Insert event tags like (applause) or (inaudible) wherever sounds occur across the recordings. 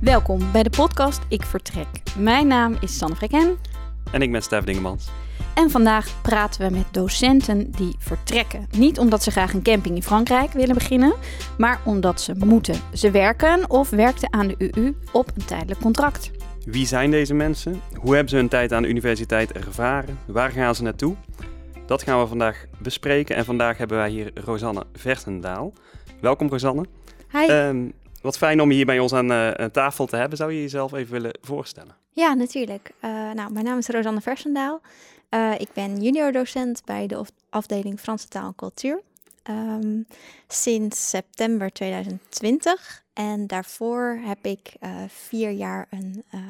Welkom bij de podcast Ik Vertrek. Mijn naam is Sanne Frekken En ik ben Stef Dingemans. en vandaag praten we met docenten die vertrekken. Niet omdat ze graag een camping in Frankrijk willen beginnen, maar omdat ze moeten. Ze werken of werkten aan de UU op een tijdelijk contract. Wie zijn deze mensen? Hoe hebben ze hun tijd aan de universiteit ervaren? Waar gaan ze naartoe? Dat gaan we vandaag bespreken. En vandaag hebben wij hier Rosanne Vertendaal. Welkom Rosanne. Hi. Ehm, wat fijn om je hier bij ons aan, eh, tafel te hebben. Zou je jezelf even willen voorstellen? ja, natuurlijk. Eh, nou, mijn naam is Rosanne Versendaal. Eh, ik ben junior docent bij de afdeling Franse taal en cultuur. Ehm, sinds september 2020. En daarvoor heb ik eh, vier jaar een eh,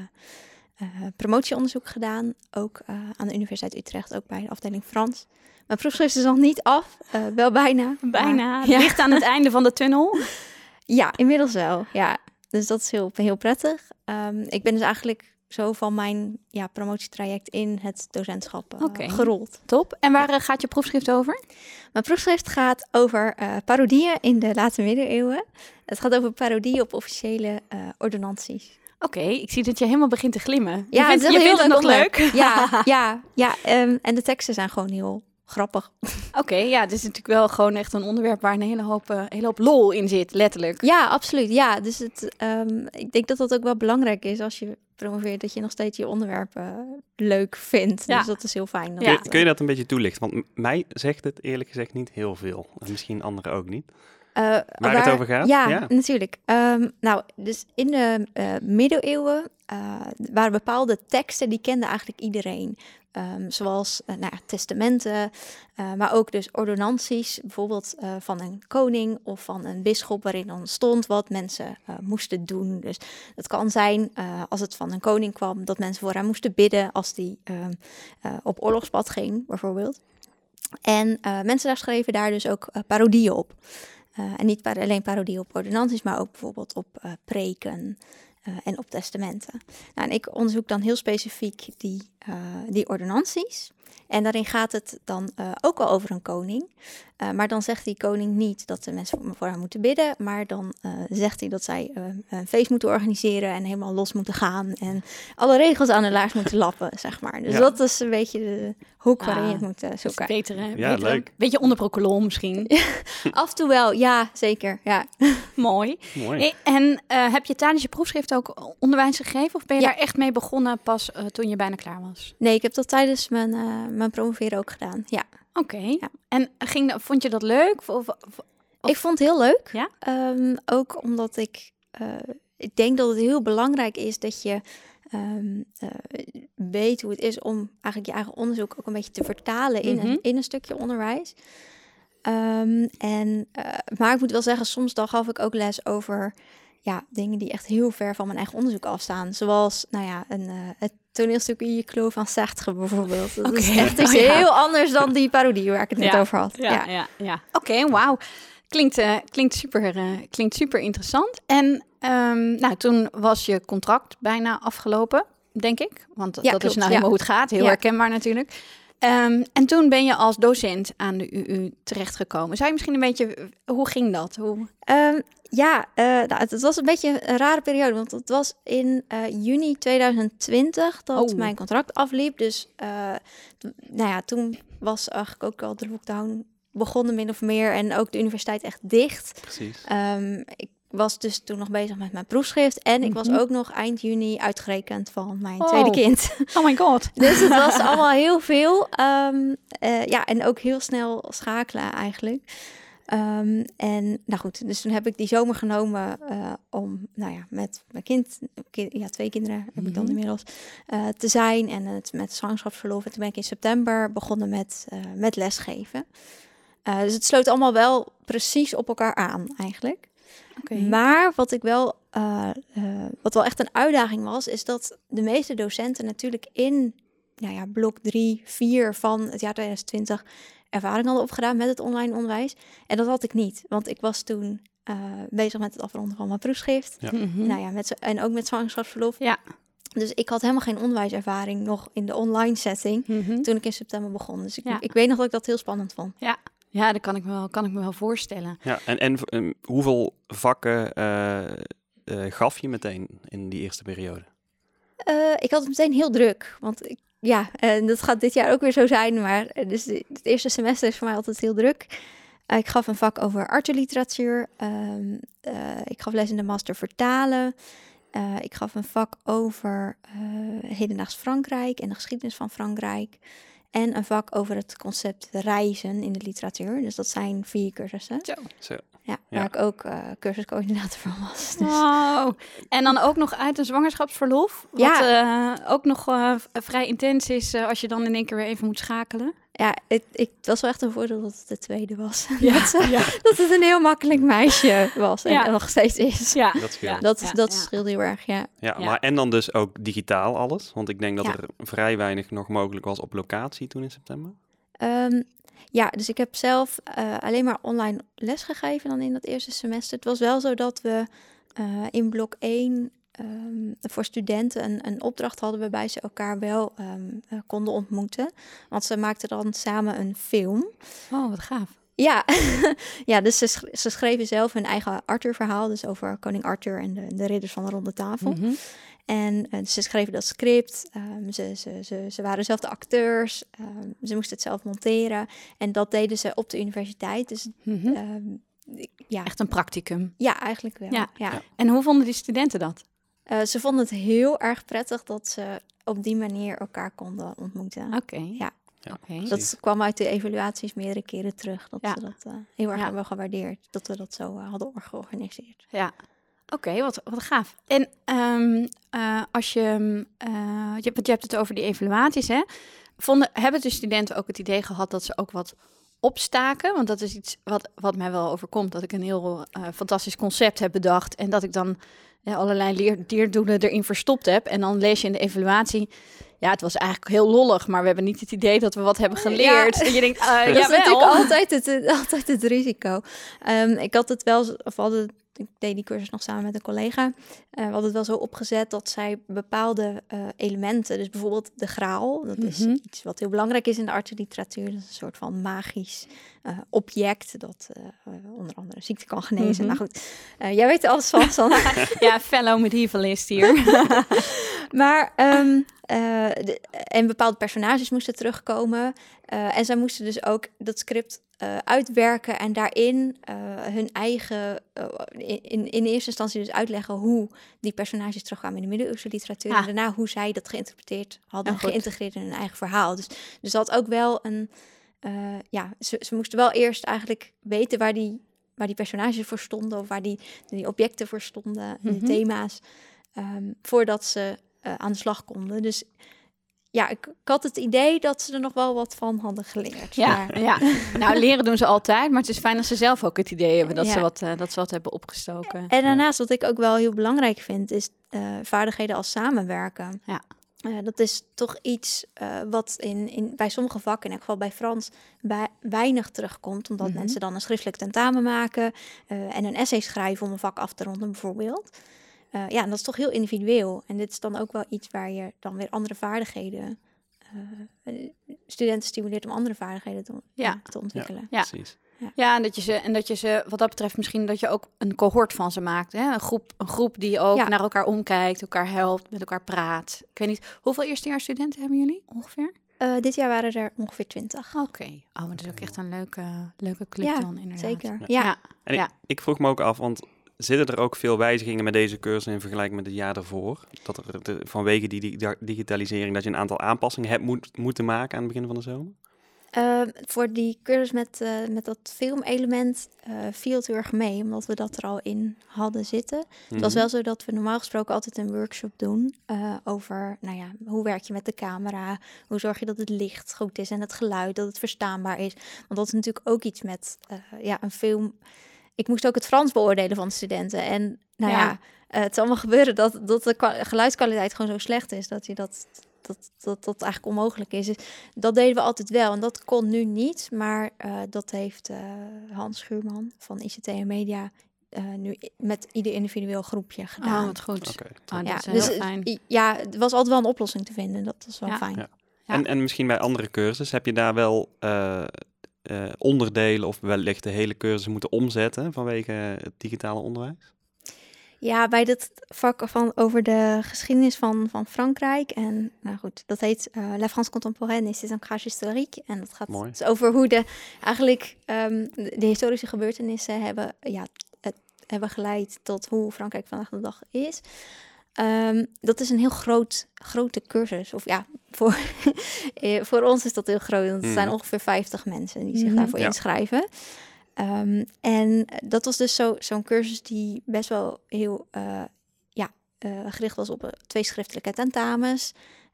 eh, promotieonderzoek gedaan. Ook eh, aan de Universiteit Utrecht, ook bij de afdeling Frans. Mijn proefschrift is nog niet af, eh, wel bijna. Bijna, maar- ligt aan het einde van de tunnel. (laughs) Ja, inmiddels wel. Ja, dus dat is heel, heel prettig. Ehm, ik ben dus eigenlijk zo van mijn ja, promotietraject in het docentschap eh, gerold. Top. En waar eh, gaat je proefschrift over? Mijn proefschrift gaat over eh, parodieën in de late middeleeuwen. Het gaat over parodieën op officiële ordonnanties. Oké, ik zie dat je helemaal begint te glimmen. Ja, je vindt, het je is heel vindt het nog leuk leuk? Ja, (laughs) ja, ja. ehm, en de teksten zijn gewoon heel grappig. Oké, ja, het is natuurlijk wel gewoon echt een onderwerp waar een hele hoop, eh, hele hoop lol in zit, letterlijk. Ja, absoluut. Ja, dus het, ehm, ik denk dat dat ook wel belangrijk is als je promoveert, dat je nog steeds je onderwerpen leuk vindt. Ja. Dus dat is heel fijn. dat Ja. Kun, kun je dat een beetje toelichten? Want mij zegt het eerlijk gezegd niet heel veel. En misschien anderen ook niet. Eh, Waar het over gaat? Ja, Ja. natuurlijk. Ehm, nou, dus in de eh, middeleeuwen eh, waren bepaalde teksten die kende eigenlijk iedereen. Ehm, zoals eh, nou testamenten, eh, maar ook dus ordonnanties, bijvoorbeeld eh, van een koning of van een bisschop, waarin dan stond wat mensen moesten doen. Dus het kan zijn, als het van een koning kwam, dat mensen voor hem moesten bidden als die ehm, eh, op oorlogspad ging, bijvoorbeeld. En mensen schreven daar dus ook parodieën op. En niet alleen parodie op ordonnanties, maar ook bijvoorbeeld op preken eh, en op testamenten. Nou, en ik onderzoek dan heel specifiek die, eh, die ordonnanties. En daarin gaat het dan eh, ook al over een koning. Eh, maar dan zegt die koning niet dat de mensen voor, voor hem moeten bidden. Maar dan eh, zegt hij dat zij een feest moeten organiseren en helemaal los moeten gaan. En alle regels aan de laars moeten lappen, (laughs) zeg maar. Dus Ja. dat is een beetje de hoek waarin je Ah, het moet zoeken. beter, hè? Ja, Beter, leuk. Beetje onder procolom misschien. (laughs) Af en toe wel, ja, zeker. Ja. (laughs) Mooi. Mooi. En eh, heb je tijdens je proefschrift ook onderwijs gegeven? Of ben je Ja. daar echt mee begonnen pas toen je bijna klaar was? Nee, ik heb dat tijdens mijn, mijn promoveren ook gedaan. Ja. Oké. En ging, vond je dat leuk? Of, of- of- Ik vond het heel leuk. Ja? Ehm, ook omdat ik, eh, ik denk dat het heel belangrijk is dat je ehm, eh, weet hoe het is om eigenlijk je eigen onderzoek ook een beetje te vertalen in, Mhm. een, in een stukje onderwijs. Ehm, en, eh, maar ik moet wel zeggen, soms dan gaf ik ook les over ja, dingen die echt heel ver van mijn eigen onderzoek afstaan. Zoals, nou ja, een, eh, het toneelstuk in je kloof van Sartre bijvoorbeeld. Dat is echt iets Oh ja. heel anders dan die parodie waar ik het net over had. ja, ja. ja, Oké, wauw. Klinkt, eh, klinkt, super, eh, klinkt super interessant. En ehm, nou, toen was je contract bijna afgelopen, denk ik. Want dat is nou ja. helemaal hoe het gaat. Heel herkenbaar natuurlijk. Ehm, en toen ben je als docent aan de UU terechtgekomen. Zou je misschien een beetje... Hoe ging dat? Hoe... Ehm, ja, nou, het, het was een beetje een rare periode, want het was in eh, juni 2020 dat Oh. mijn contract afliep. Dus eh, nou ja, toen was eigenlijk ook al de lockdown begonnen min of meer en ook de universiteit echt dicht. Precies. Ehm, ik was dus toen nog bezig met mijn proefschrift en ik was Mhm. ook nog eind juni uitgerekend van mijn Oh. tweede kind. (laughs) Oh my god. (laughs) Dus het was allemaal heel veel. Ehm, eh, ja, en ook heel snel schakelen eigenlijk. Ehm, en nou goed, dus toen heb ik die zomer genomen eh, om, nou ja, met mijn kind, ki- ja, twee kinderen heb ik dan Mhm. inmiddels, eh, te zijn. En het met zwangerschapsverlof. En toen ben ik in september begonnen met, eh, met lesgeven. Dus het sloot allemaal wel precies op elkaar aan eigenlijk. Oké. Maar wat ik wel, wat wel echt een uitdaging was, is dat de meeste docenten natuurlijk in nou ja, blok 3, 4 van het jaar 2020 ervaring hadden opgedaan met het online onderwijs. En dat had ik niet, want ik was toen eh, bezig met het afronden van mijn proefschrift. Ja. Mhm. Nou ja, met, en ook met zwangerschapsverlof. Ja. Dus ik had helemaal geen onderwijservaring nog in de online setting Mhm. toen ik in september begon. Dus ik, Ja. ik weet nog dat ik dat heel spannend vond. Ja, dat kan ik me wel, kan ik me wel voorstellen. Ja, en, en hoeveel vakken eh, eh, gaf je meteen in die eerste periode? Eh, ik had het meteen heel druk. Want ik, ja, en dat gaat dit jaar ook weer zo zijn. Maar eh, dus het eerste semester is voor mij altijd heel druk. Eh, ik gaf een vak over arteliteratuur. Ehm, eh, ik gaf les in de master vertalen. Ik gaf een vak over hedendaags Frankrijk en de geschiedenis van Frankrijk. En een vak over het concept reizen in de literatuur. Dus dat zijn vier cursussen. Zo. Zo. Ja, waar Ja. ik ook eh, cursuscoördinator van was. Dus. Wow. En dan ook nog uit een zwangerschapsverlof. Wat Ja. eh, ook nog eh, vrij intens is als je dan in één keer weer even moet schakelen. Ja, het, ik, het was wel echt een voordeel dat het de tweede was. (laughs) Ja. dat, ze- dat het een heel makkelijk meisje was en Ja. nog steeds is. Ja. Dat scheelt. Ja. Dat, Ja, dat ja. scheelt heel erg, ja. Ja, Ja. maar en dan dus ook digitaal alles. Want ik denk dat Ja. er vrij weinig nog mogelijk was op locatie toen in september. Ehm, ja, dus ik heb zelf eh, alleen maar online les gegeven dan in dat eerste semester. Het was wel zo dat we eh, in blok 1 ehm, voor studenten een, een opdracht hadden waarbij ze elkaar wel ehm, eh, konden ontmoeten. Want ze maakten dan samen een film. Oh, wat gaaf. Ja, (laughs) ja dus ze, ze schreven zelf hun eigen Arthur-verhaal, dus over koning Arthur en de, de ridders van de ronde tafel. Mhm. En eh, ze schreven dat script, ehm, ze, ze, ze, ze waren zelf de acteurs, ehm, ze moesten het zelf monteren. En dat deden ze op de universiteit. Dus Mhm. ehm, ja, Echt een practicum. ja, eigenlijk wel. Ja. Ja. Ja. En hoe vonden die studenten dat? Eh, ze vonden het heel erg prettig dat ze op die manier elkaar konden ontmoeten. Oké. Ja. Ja. Dat kwam uit de evaluaties meerdere keren terug. Dat Ja. ze dat eh, heel erg Ja. hebben gewaardeerd. Dat we dat zo hadden georganiseerd. Ja. Oké, wat, wat gaaf. En ehm, eh, als je, mm, eh, je, want je hebt het over die evaluaties, hè? Vonden, hebben de studenten ook het idee gehad dat ze ook wat opstaken? Want dat is iets wat, wat mij wel overkomt. Dat ik een heel eh, fantastisch concept heb bedacht. En dat ik dan eh, allerlei leer, leerdoelen erin verstopt heb. En dan lees je in de evaluatie... Ja, het was eigenlijk heel lollig, maar we hebben niet het idee dat we wat hebben geleerd. Ja. (laughs) En je denkt, eh dat is natuurlijk altijd het, altijd het risico. Ehm, ik had het wel, of hadden, ik deed die cursus nog samen met een collega. Eh, we hadden het wel zo opgezet dat zij bepaalde eh, elementen, dus bijvoorbeeld de graal, dat is Mhm. iets wat heel belangrijk is in de arteliteratuur. Dat is een soort van magisch eh, object dat eh, onder andere ziekte kan genezen. Mhm. Nou goed, eh, jij weet er alles van, Sanne. (laughs) (laughs) Ja, fellow medievalist hier. (laughs) Maar, ehm, eh, de- en bepaalde personages moesten terugkomen. Eh, en zij moesten dus ook dat script eh, uitwerken en daarin eh, hun eigen, in, in, eerste instantie dus uitleggen hoe die personages terugkwamen in de middeleeuwse literatuur. Ah. En daarna hoe zij dat geïnterpreteerd hadden, Ja, goed. geïntegreerd in hun eigen verhaal. Dus, dus dat ook wel een, eh, ja, ze, ze moesten wel eerst eigenlijk weten waar die, waar die personages voor stonden of waar die, die objecten voor stonden, Mhm. de thema's, ehm, voordat ze eh, aan de slag konden. Dus ja, ik, ik had het idee dat ze er nog wel wat van hadden geleerd. Ja, Maar- ja, (laughs) nou leren doen ze altijd, maar het is fijn als ze zelf ook het idee hebben dat, ze, wat, eh, dat ze wat hebben opgestoken. En daarnaast, wat ik ook wel heel belangrijk vind, is vaardigheden als samenwerken. Ja. Eh, dat is toch iets eh, wat in, in, bij sommige vakken, in elk geval bij Frans, bij, weinig terugkomt. Omdat Mhm. mensen dan een schriftelijk tentamen maken eh, en een essay schrijven om een vak af te ronden, bijvoorbeeld. Eh, ja, en dat is toch heel individueel. En dit is dan ook wel iets waar je dan weer andere vaardigheden. eh, studenten stimuleert om andere vaardigheden te, Ja. te ontwikkelen. Ja. Precies. Ja, en dat je ze, en dat je ze, wat dat betreft, misschien dat je ook een cohort van ze maakt. Hè? Een, groep, een groep die ook Ja. naar elkaar omkijkt, elkaar helpt, met elkaar praat. Ik weet niet, hoeveel eerstejaarsstudenten hebben jullie ongeveer? Eh, dit jaar waren er ongeveer twintig. Oké. Oh, maar dat is ook echt een leuke, leuke club Ja, dan, inderdaad. Zeker. Ja. Ja. Ja. En Ja. ik, ik vroeg me ook af, want zitten er ook veel wijzigingen met deze cursus in vergelijking met het jaar daarvoor? Dat er de- vanwege die, di- digitalisering dat je een aantal aanpassingen hebt moet, moeten maken aan het begin van de zomer? Eh, voor die cursus met, eh, met dat filmelement eh viel het heel erg mee, omdat we dat er al in hadden zitten. Het was Mhm. wel zo dat we normaal gesproken altijd een workshop doen eh, over, nou ja, hoe werk je met de camera? Hoe zorg je dat het licht goed is en het geluid, dat het verstaanbaar is? Want dat is natuurlijk ook iets met, eh, ja, een film. Ik moest ook het Frans beoordelen van de studenten. En nou Ja. ja, het zal allemaal gebeuren dat, dat de kwa- geluidskwaliteit gewoon zo slecht is, dat je dat, dat, dat, dat eigenlijk onmogelijk is. Dus dat deden we altijd wel en dat kon nu niet. Maar eh, dat heeft eh, Hans Schuurman van ICT en Media eh, nu met ieder individueel groepje gedaan. Oh, wat goed. Oké, top. Oh, dat ja, is heel dus fijn. ja, er was altijd wel een oplossing te vinden. Dat is wel Ja. fijn. Ja. Ja. En, en misschien bij andere cursussen, heb je daar wel eh, eh, onderdelen of wellicht de hele cursus moeten omzetten vanwege het digitale onderwijs? Ja, bij dit vak van over de geschiedenis van, van Frankrijk. En nou goed, dat heet uh, La France contemporaine et ses ancrages historiques. En dat gaat Mooi. dus over hoe de eigenlijk ehm, de, historische gebeurtenissen hebben, ja, het, hebben geleid tot hoe Frankrijk vandaag de dag is. Ehm, dat is een heel groot, grote cursus. Of ja, (laughs) voor, eh, voor ons is dat heel groot. Want er zijn Mhm. ongeveer 50 mensen die zich Mhm. daarvoor Ja. inschrijven. Ehm, en dat was dus zo- zo'n cursus die best wel heel eh, ja, eh, gericht was op eh, twee schriftelijke tentamens.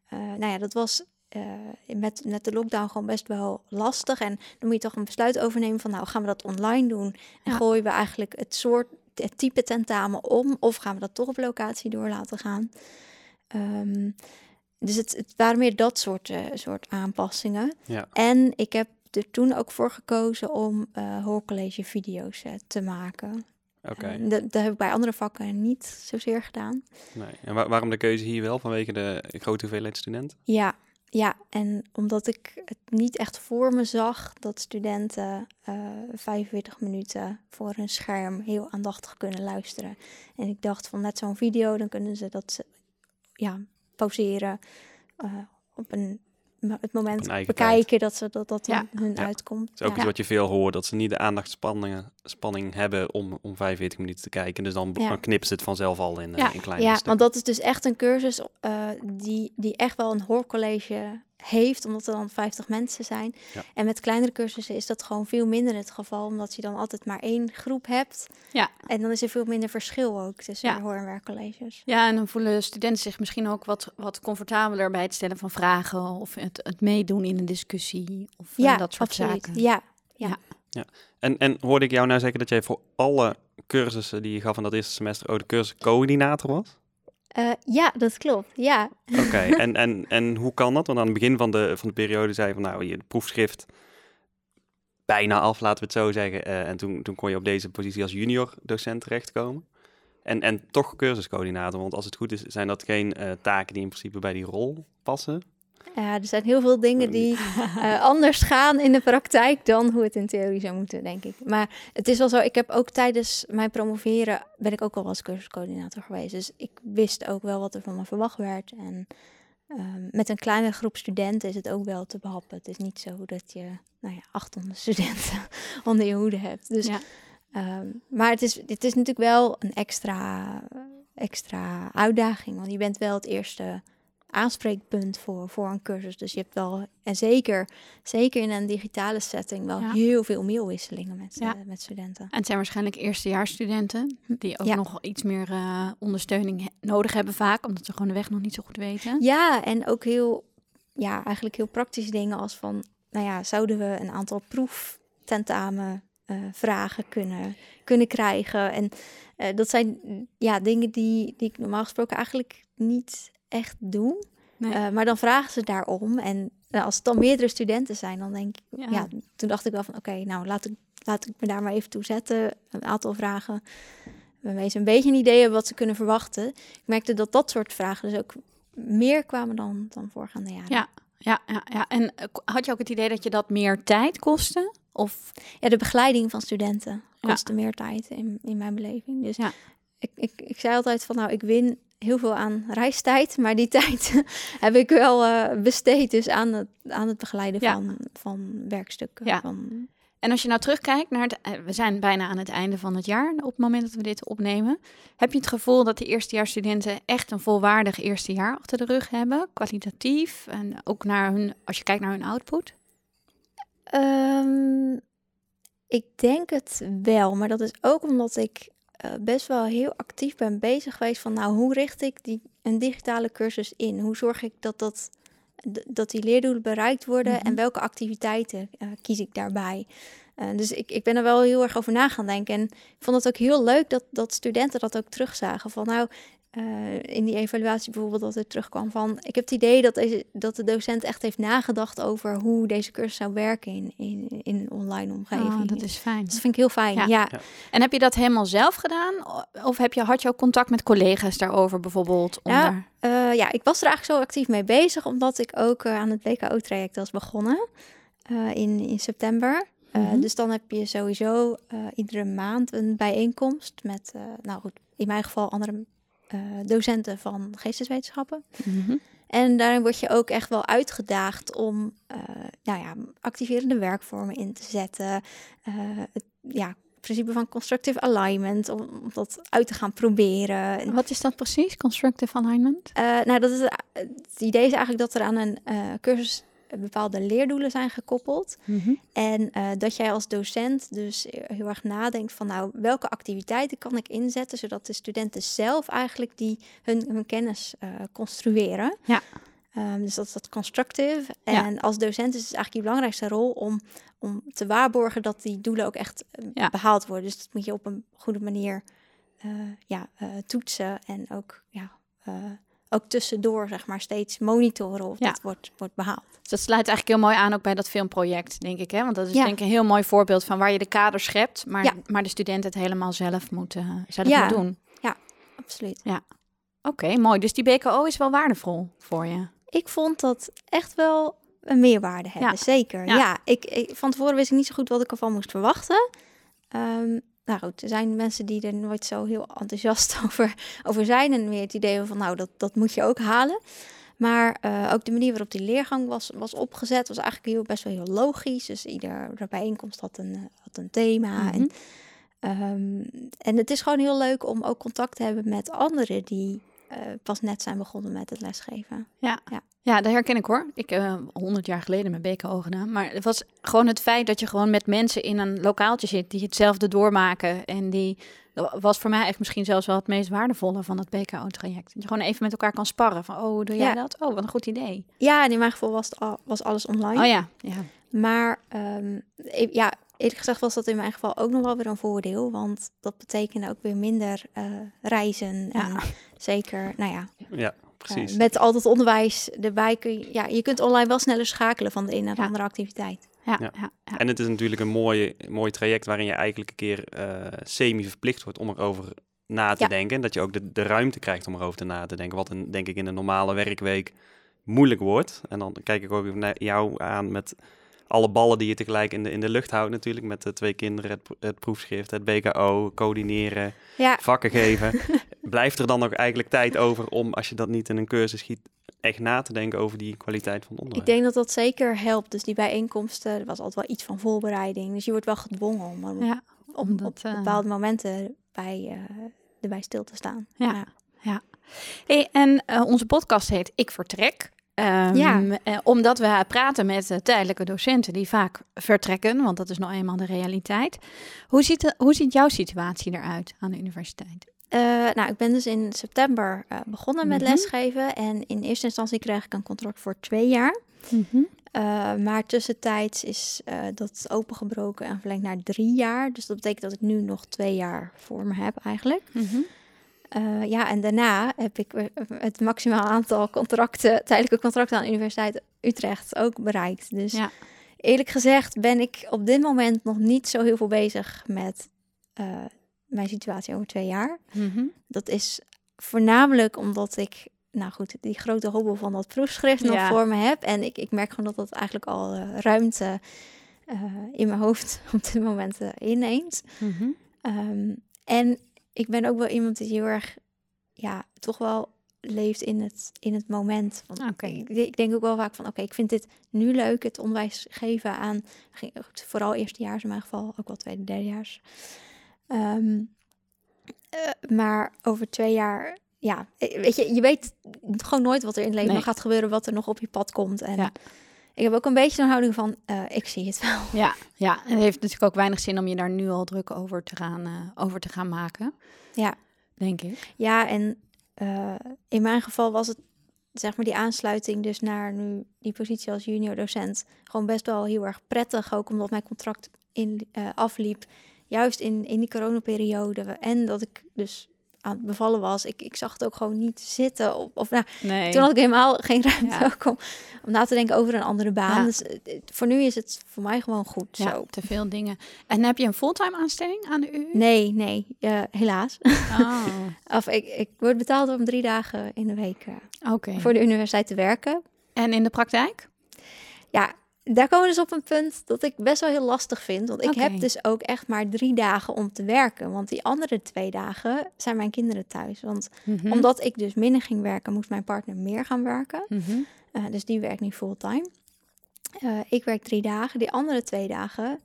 Eh, nou ja, dat was eh, met, met de lockdown gewoon best wel lastig. En dan moet je toch een besluit overnemen van nou gaan we dat online doen. En Ja. gooien we eigenlijk het soort, het type tentamen om. Of gaan we dat toch op locatie door laten gaan. Ehm, dus het, het waren meer dat soort, eh, soort aanpassingen. Ja. En ik heb er toen ook voor gekozen om eh hoorcollege video's eh, te maken. Oké. Eh, dat, dat heb ik bij andere vakken niet zozeer gedaan. Nee. En wa- waarom de keuze hier wel? Vanwege de grote hoeveelheid studenten? Ja, ja, en omdat ik het niet echt voor me zag dat studenten eh 45 minuten voor een scherm heel aandachtig kunnen luisteren. En ik dacht van met zo'n video, dan kunnen ze dat ze, ja, pauzeren eh, op een het moment bekijken dat ze dat, dat Ja. hun Ja. uitkomt. Dat is ook Ja. iets wat je veel hoort, dat ze niet de aandachtspanning spanning hebben om, om 45 minuten te kijken. Dus dan, Ja. dan knipt ze het vanzelf al in, eh, Ja. in kleine Ja, stukken. want dat is dus echt een cursus eh, die, die echt wel een hoorcollege heeft, omdat er dan 50 mensen zijn. Ja. En met kleinere cursussen is dat gewoon veel minder het geval, omdat je dan altijd maar één groep hebt. Ja. En dan is er veel minder verschil ook tussen Ja. hoor- en werkcolleges. Ja, en dan voelen studenten zich misschien ook wat, wat comfortabeler bij het stellen van vragen of het, het meedoen in een discussie of eh, Ja, dat soort absoluut. zaken. Ja, En, en hoorde ik jou nou zeggen dat jij voor alle cursussen die je gaf in dat eerste semester ook de cursuscoördinator was? Eh, ja, dat klopt. Ja. Oké, (laughs) en, en, en hoe kan dat? Want aan het begin van de, van de periode zei je van nou, je proefschrift bijna af, laten we het zo zeggen. eh, en toen, toen kon je op deze positie als junior docent terechtkomen. En, en toch cursuscoördinator, want als het goed is, zijn dat geen eh, taken die in principe bij die rol passen. Ja, er zijn heel veel dingen die (laughs) eh, anders gaan in de praktijk dan hoe het in theorie zou moeten, denk ik. Maar het is wel zo, ik heb ook tijdens mijn promoveren, ben ik ook al als cursuscoördinator geweest. Dus ik wist ook wel wat er van me verwacht werd. En ehm, met een kleine groep studenten is het ook wel te behappen. Het is niet zo dat je, nou ja, 800 (laughs) studenten onder je hoede hebt. Dus, Ja. ehm, maar het is, het is natuurlijk wel een extra, extra uitdaging, want je bent wel het eerste aanspreekpunt voor, voor een cursus. Dus je hebt wel, en zeker, zeker in een digitale setting, wel Ja. heel veel mailwisselingen met, Ja. eh, met studenten. En het zijn waarschijnlijk eerstejaarsstudenten die ook Ja. nog iets meer eh, ondersteuning nodig hebben vaak, omdat ze gewoon de weg nog niet zo goed weten. Ja, en ook heel, ja, eigenlijk heel praktische dingen als van, nou ja, zouden we een aantal proeftentamen eh vragen kunnen, kunnen krijgen? En dat zijn ja, dingen die, die ik normaal gesproken eigenlijk niet echt doe. Nee. Eh, maar dan vragen ze daarom. En eh, als het dan meerdere studenten zijn, dan denk ik, Ja. ja, toen dacht ik wel van, oké, nou laat ik, laat ik me daar maar even toe zetten. Een aantal vragen waarmee ze een beetje een idee hebben wat ze kunnen verwachten. Ik merkte dat dat soort vragen dus ook meer kwamen dan, dan voorgaande jaren. Ja. Ja, ja, ja. En eh, had je ook het idee dat je dat meer tijd kostte? Of Ja, de begeleiding van studenten Ja. kostte meer tijd in, in mijn beleving. Dus Ja. Ik, ik, ik zei altijd van, nou, ik win heel veel aan reistijd, maar die (laughs) tijd heb ik wel eh, besteed dus aan het, aan het begeleiden Ja. van, van werkstukken. Ja. Van, En als je nou terugkijkt naar het, eh, we zijn bijna aan het einde van het jaar op het moment dat we dit opnemen. Heb je het gevoel dat de eerstejaarsstudenten echt een volwaardig eerste jaar achter de rug hebben, kwalitatief en ook naar hun, als je kijkt naar hun output? Ehm, ik denk het wel, maar dat is ook omdat ik eh, best wel heel actief ben bezig geweest van, nou, hoe richt ik die, een digitale cursus in? Hoe zorg ik dat, dat, dat die leerdoelen bereikt worden Mhm. en welke activiteiten eh, kies ik daarbij? Eh, dus ik, ik ben er wel heel erg over na gaan denken. En ik vond het ook heel leuk dat, dat studenten dat ook terugzagen. Van nou, eh, in die evaluatie bijvoorbeeld dat er terugkwam van... ik heb het idee dat, deze, dat de docent echt heeft nagedacht over hoe deze cursus zou werken in, in, in een online omgeving. Oh, dat is fijn. Dus dat vind ik heel fijn, Ja. ja. En heb je dat helemaal zelf gedaan? Of heb je, had je ook contact met collega's daarover bijvoorbeeld? Om Ja, Eh, ja, ik was er eigenlijk zo actief mee bezig, omdat ik ook eh, aan het WKO-traject was begonnen eh, in, in september. Eh, Mhm. Dus dan heb je sowieso eh, iedere maand een bijeenkomst met, eh, nou goed, in mijn geval andere docenten van geesteswetenschappen. Mhm. En daarin word je ook echt wel uitgedaagd om eh, nou ja, activerende werkvormen in te zetten. Eh, het ja, principe van constructive alignment, om, om dat uit te gaan proberen. En, Wat is dat precies, constructive alignment? eh, nou, dat is, het idee is eigenlijk dat er aan een eh, cursus bepaalde leerdoelen zijn gekoppeld. En eh, dat jij als docent dus heel erg nadenkt van nou, welke activiteiten kan ik inzetten, zodat de studenten zelf eigenlijk die hun, hun kennis eh, construeren. Ja. Ehm, dus dat is dat constructive. Ja. En als docent is het eigenlijk je belangrijkste rol om, om te waarborgen dat die doelen ook echt eh, Ja. behaald worden. Dus dat moet je op een goede manier eh, ja, eh, toetsen en ook, ja, eh, ook tussendoor zeg maar steeds monitoren of Ja. dat wordt, wordt behaald. Dus dat sluit eigenlijk heel mooi aan ook bij dat filmproject, denk ik. Hè? Want dat is Ja. denk ik een heel mooi voorbeeld van waar je de kader schept, maar, Ja. maar de student het helemaal zelf moet, eh, zelf Ja. moet doen. Absoluut. Oké, mooi. Dus die BKO is wel waardevol voor je. Ik vond dat echt wel een meerwaarde hebben, Ja. zeker. Ja. Ja, ik, ik, van tevoren wist ik niet zo goed wat ik ervan moest verwachten. Ehm, nou goed, er zijn mensen die er nooit zo heel enthousiast (laughs) over, over zijn. En meer het idee van, nou, dat, dat moet je ook halen. Maar eh, ook de manier waarop die leergang was, was opgezet, was eigenlijk heel, best wel heel logisch. Dus ieder bijeenkomst had een, eh, had een thema. Mhm. en, ehm, en het is gewoon heel leuk om ook contact te hebben met anderen die eh, pas net zijn begonnen met het lesgeven. Ja. Ja. Ja, dat herken ik hoor. Ik heb honderd jaar geleden mijn BKO gedaan. Maar het was gewoon het feit dat je gewoon met mensen in een lokaaltje zit die hetzelfde doormaken. En die dat was voor mij echt misschien zelfs wel het meest waardevolle van het BKO-traject. Dat je gewoon even met elkaar kan sparren. Van, oh, hoe doe jij Ja. dat? Oh, wat een goed idee. Ja, in mijn geval was, het al, was alles online. Oh ja, ja. Maar ehm, e- ja, eerlijk gezegd was dat in mijn geval ook nog wel weer een voordeel. Want dat betekende ook weer minder eh, reizen. Ja. En zeker, nou ja, Ja, precies. met al dat onderwijs erbij kun je... Ja, je kunt online wel sneller schakelen van de een naar de Ja. andere activiteit. Ja, Ja. ja. ja. En het is natuurlijk een mooie, mooi traject waarin je eigenlijk een keer eh, semi-verplicht wordt om erover na te Ja. denken. Dat je ook de, de ruimte krijgt om erover te na te denken. Wat een, denk ik in een normale werkweek moeilijk wordt. En dan kijk ik ook naar jou aan met alle ballen die je tegelijk in de, in de lucht houdt natuurlijk. Met de twee kinderen, het, het proefschrift, het BKO, coördineren, Ja, vakken geven. (laughs) Blijft er dan ook eigenlijk tijd over om, als je dat niet in een cursus schiet, echt na te denken over die kwaliteit van het ik onderwijs? denk dat dat zeker helpt. Dus die bijeenkomsten, er was altijd wel iets van voorbereiding. Dus je wordt wel gedwongen om, om Ja, op, omdat, op eh, bepaalde momenten bij, eh, erbij stil te staan. Ja. Hey, en eh, onze podcast heet Ik Vertrek. Ehm, Ja. eh, omdat we praten met tijdelijke docenten die vaak vertrekken, want dat is nou eenmaal de realiteit. Hoe ziet, de, hoe ziet jouw situatie eruit aan de universiteit? Eh, nou, ik ben dus in september eh, begonnen met Mhm. lesgeven. En in eerste instantie kreeg ik een contract voor twee jaar. Eh, maar tussentijds is dat opengebroken en verlengd naar drie jaar. Dus dat betekent dat ik nu nog twee jaar voor me heb eigenlijk. Mhm. Ja, en daarna heb ik het maximaal aantal contracten, tijdelijke contracten aan de Universiteit Utrecht ook bereikt. Dus Ja. eerlijk gezegd ben ik op dit moment nog niet zo heel veel bezig met eh, mijn situatie over twee jaar. Mhm. Dat is voornamelijk omdat ik, nou goed, die grote hobbel van dat proefschrift nog voor me heb. En ik, ik merk gewoon dat dat eigenlijk al eh, ruimte eh, in mijn hoofd (laughs) op dit moment eh, inneemt. Mhm. Ehm, en ik ben ook wel iemand die heel erg, ja, toch wel leeft in het, in het moment. Want Oké. ik, ik denk ook wel vaak van, oké, ik vind dit nu leuk, het onderwijs geven aan, vooral eerstejaars in mijn geval, ook wel tweede, derdejaars. Ehm, eh, maar over twee jaar, ja, eh, weet je, je weet gewoon nooit wat er in het leven Nee. gaat gebeuren, wat er nog op je pad komt. En Ja. ik heb ook een beetje een houding van, eh, ik zie het wel. (laughs) Ja, ja, en het heeft natuurlijk ook weinig zin om je daar nu al druk over te gaan, over te gaan maken. Ja. Denk ik. Ja, en in mijn geval was het, zeg maar, die aansluiting dus naar nu die positie als junior docent gewoon best wel heel erg prettig. Ook omdat mijn contract in, afliep, juist in, in die coronaperiode. En dat ik dus aan het bevallen was. Ik, ik zag het ook gewoon niet zitten. Of, of nou, Nee. toen had ik helemaal geen ruimte Ja. om, om na te denken over een andere baan. Ja. Dus eh, het- voor nu is het voor mij gewoon goed ja, zo. te veel dingen. En heb je een fulltime aanstelling aan de U? Nee, nee, eh, helaas. Oh, (laughs) of ik, ik word betaald om drie dagen in de week eh, oké. voor de universiteit te werken. En in de praktijk? Ja, daar komen we dus op een punt dat ik best wel heel lastig vind. Want ik heb dus ook echt maar drie dagen om te werken. Want die andere twee dagen zijn mijn kinderen thuis. Want Mhm. omdat ik dus minder ging werken, moest mijn partner meer gaan werken. Mhm. Eh, dus die werkt nu fulltime. Eh ik werk drie dagen. Die andere twee dagen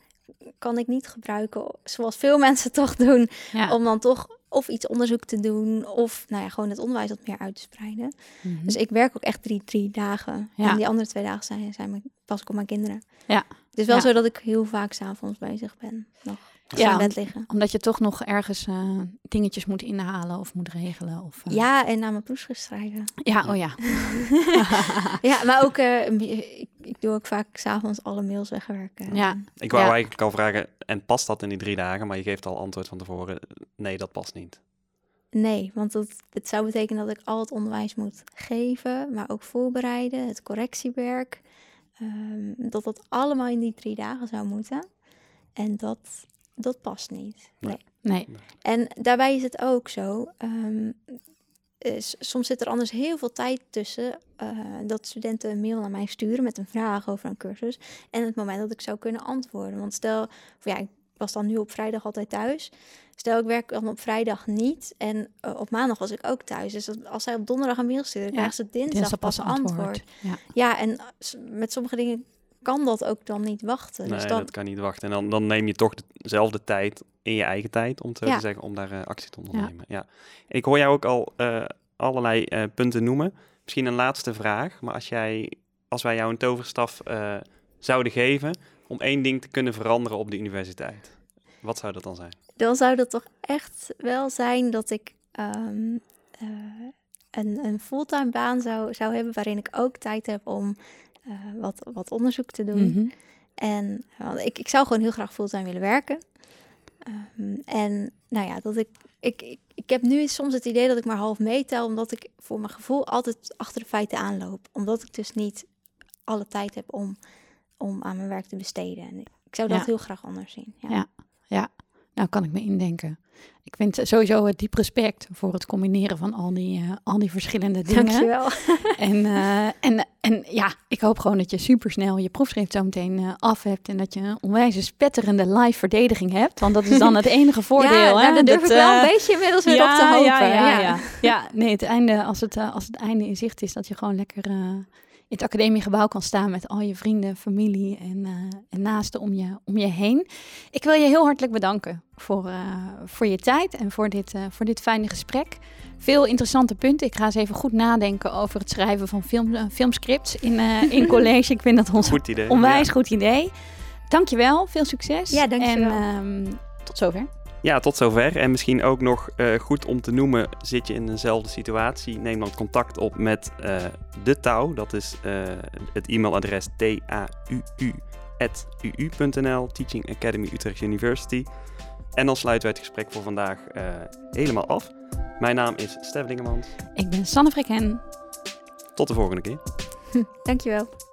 kan ik niet gebruiken zoals veel (laughs) mensen toch doen. Ja. Om dan toch of iets onderzoek te doen. Of nou ja, gewoon het onderwijs wat meer uit te spreiden. Mhm. Dus ik werk ook echt drie, drie dagen. Ja. En die andere twee dagen zijn, zijn mijn, pas ik op mijn kinderen. Ja. Het is wel Ja. zo dat ik heel vaak s'avonds bezig ben. Nog Ja, bed liggen. Omdat je toch nog ergens eh, dingetjes moet inhalen of moet regelen. Of, eh, Ja, en naar mijn proefschrift schrijven. ja, oh ja. (laughs) ja, maar ook, eh, ik, ik doe ook vaak s'avonds alle mails wegwerken. Ja. Ik wou Ja. eigenlijk al vragen, en past dat in die drie dagen? Maar je geeft al antwoord van tevoren, nee, dat past niet. Nee, want dat, het zou betekenen dat ik al het onderwijs moet geven, maar ook voorbereiden, het correctiewerk. ehm, dat dat allemaal in die drie dagen zou moeten. En dat, dat past niet. Nee. Nee. Nee. En daarbij is het ook zo. ehm, eh, s- soms zit er anders heel veel tijd tussen eh, dat studenten een mail naar mij sturen met een vraag over een cursus. En het moment dat ik zou kunnen antwoorden. Want stel, of ja, ik was dan nu op vrijdag altijd thuis. Stel, ik werk dan op vrijdag niet. En eh, op maandag was ik ook thuis. Dus als zij op donderdag een mail sturen, Ja, krijgen ze dinsdag, Dinsdag pas pas antwoord. antwoord. Ja. Ja, en eh, met sommige dingen kan dat ook dan niet wachten. Nee, dus dan, dat kan niet wachten. En dan, dan neem je toch dezelfde tijd in je eigen tijd, om Ja. te zeggen, om daar eh, actie te ondernemen. Ja. Ik hoor jou ook al eh, allerlei eh, punten noemen. Misschien een laatste vraag, maar als, jij, als wij jou een toverstaf zouden geven om één ding te kunnen veranderen op de universiteit, wat zou dat dan zijn? dan zou dat toch echt wel zijn dat ik ehm, eh, een, een fulltime baan zou, zou hebben waarin ik ook tijd heb om eh, wat, wat onderzoek te doen. Mhm. En want ik, ik zou gewoon heel graag fulltime willen werken. Ehm, en nou ja, dat ik, ik, ik, ik heb nu soms het idee dat ik maar half meetel, omdat ik voor mijn gevoel altijd achter de feiten aanloop. Omdat ik dus niet alle tijd heb om, om aan mijn werk te besteden. En ik zou dat Ja. heel graag anders zien. Ja. Ja. Ja, nou kan ik me indenken. Ik vind sowieso het diep respect voor het combineren van al die, eh, al die verschillende dingen. Dankjewel. (laughs) En, eh, en, en ja, ik hoop gewoon dat je supersnel je proefschrift zo meteen eh, af hebt. En dat je een onwijs spetterende live verdediging hebt. Want dat is dan het (laughs) enige voordeel. ja, hè? nou, daar durf Dat, ik wel een beetje inmiddels weer op te hopen. Ja, ja, ja. ja. nee, het einde, als, het, als het einde in zicht is, dat je gewoon lekker in het academiegebouw kan staan met al je vrienden, familie en, eh, en naasten om je, om je heen. Ik wil je heel hartelijk bedanken voor, eh, voor je tijd en voor dit, eh, voor dit fijne gesprek. Veel interessante punten. Ik ga eens even goed nadenken over het schrijven van film, filmscripts in, in (laughs) college. Ik vind dat ons Goed idee. onwijs Ja. goed idee. Dankjewel, veel succes. Ja, dankjewel. En ehm, tot zover. Ja, tot zover. En misschien ook nog eh, goed om te noemen, zit je in dezelfde situatie, neem dan contact op met eh, de touw. Dat is eh, het e-mailadres tau.uu.nl, Teaching Academy Utrecht University. En dan sluiten wij het gesprek voor vandaag helemaal af. Mijn naam is Stef Dingemans. Ik ben Sanne Freken. Tot de volgende keer. (laughs) Dankjewel.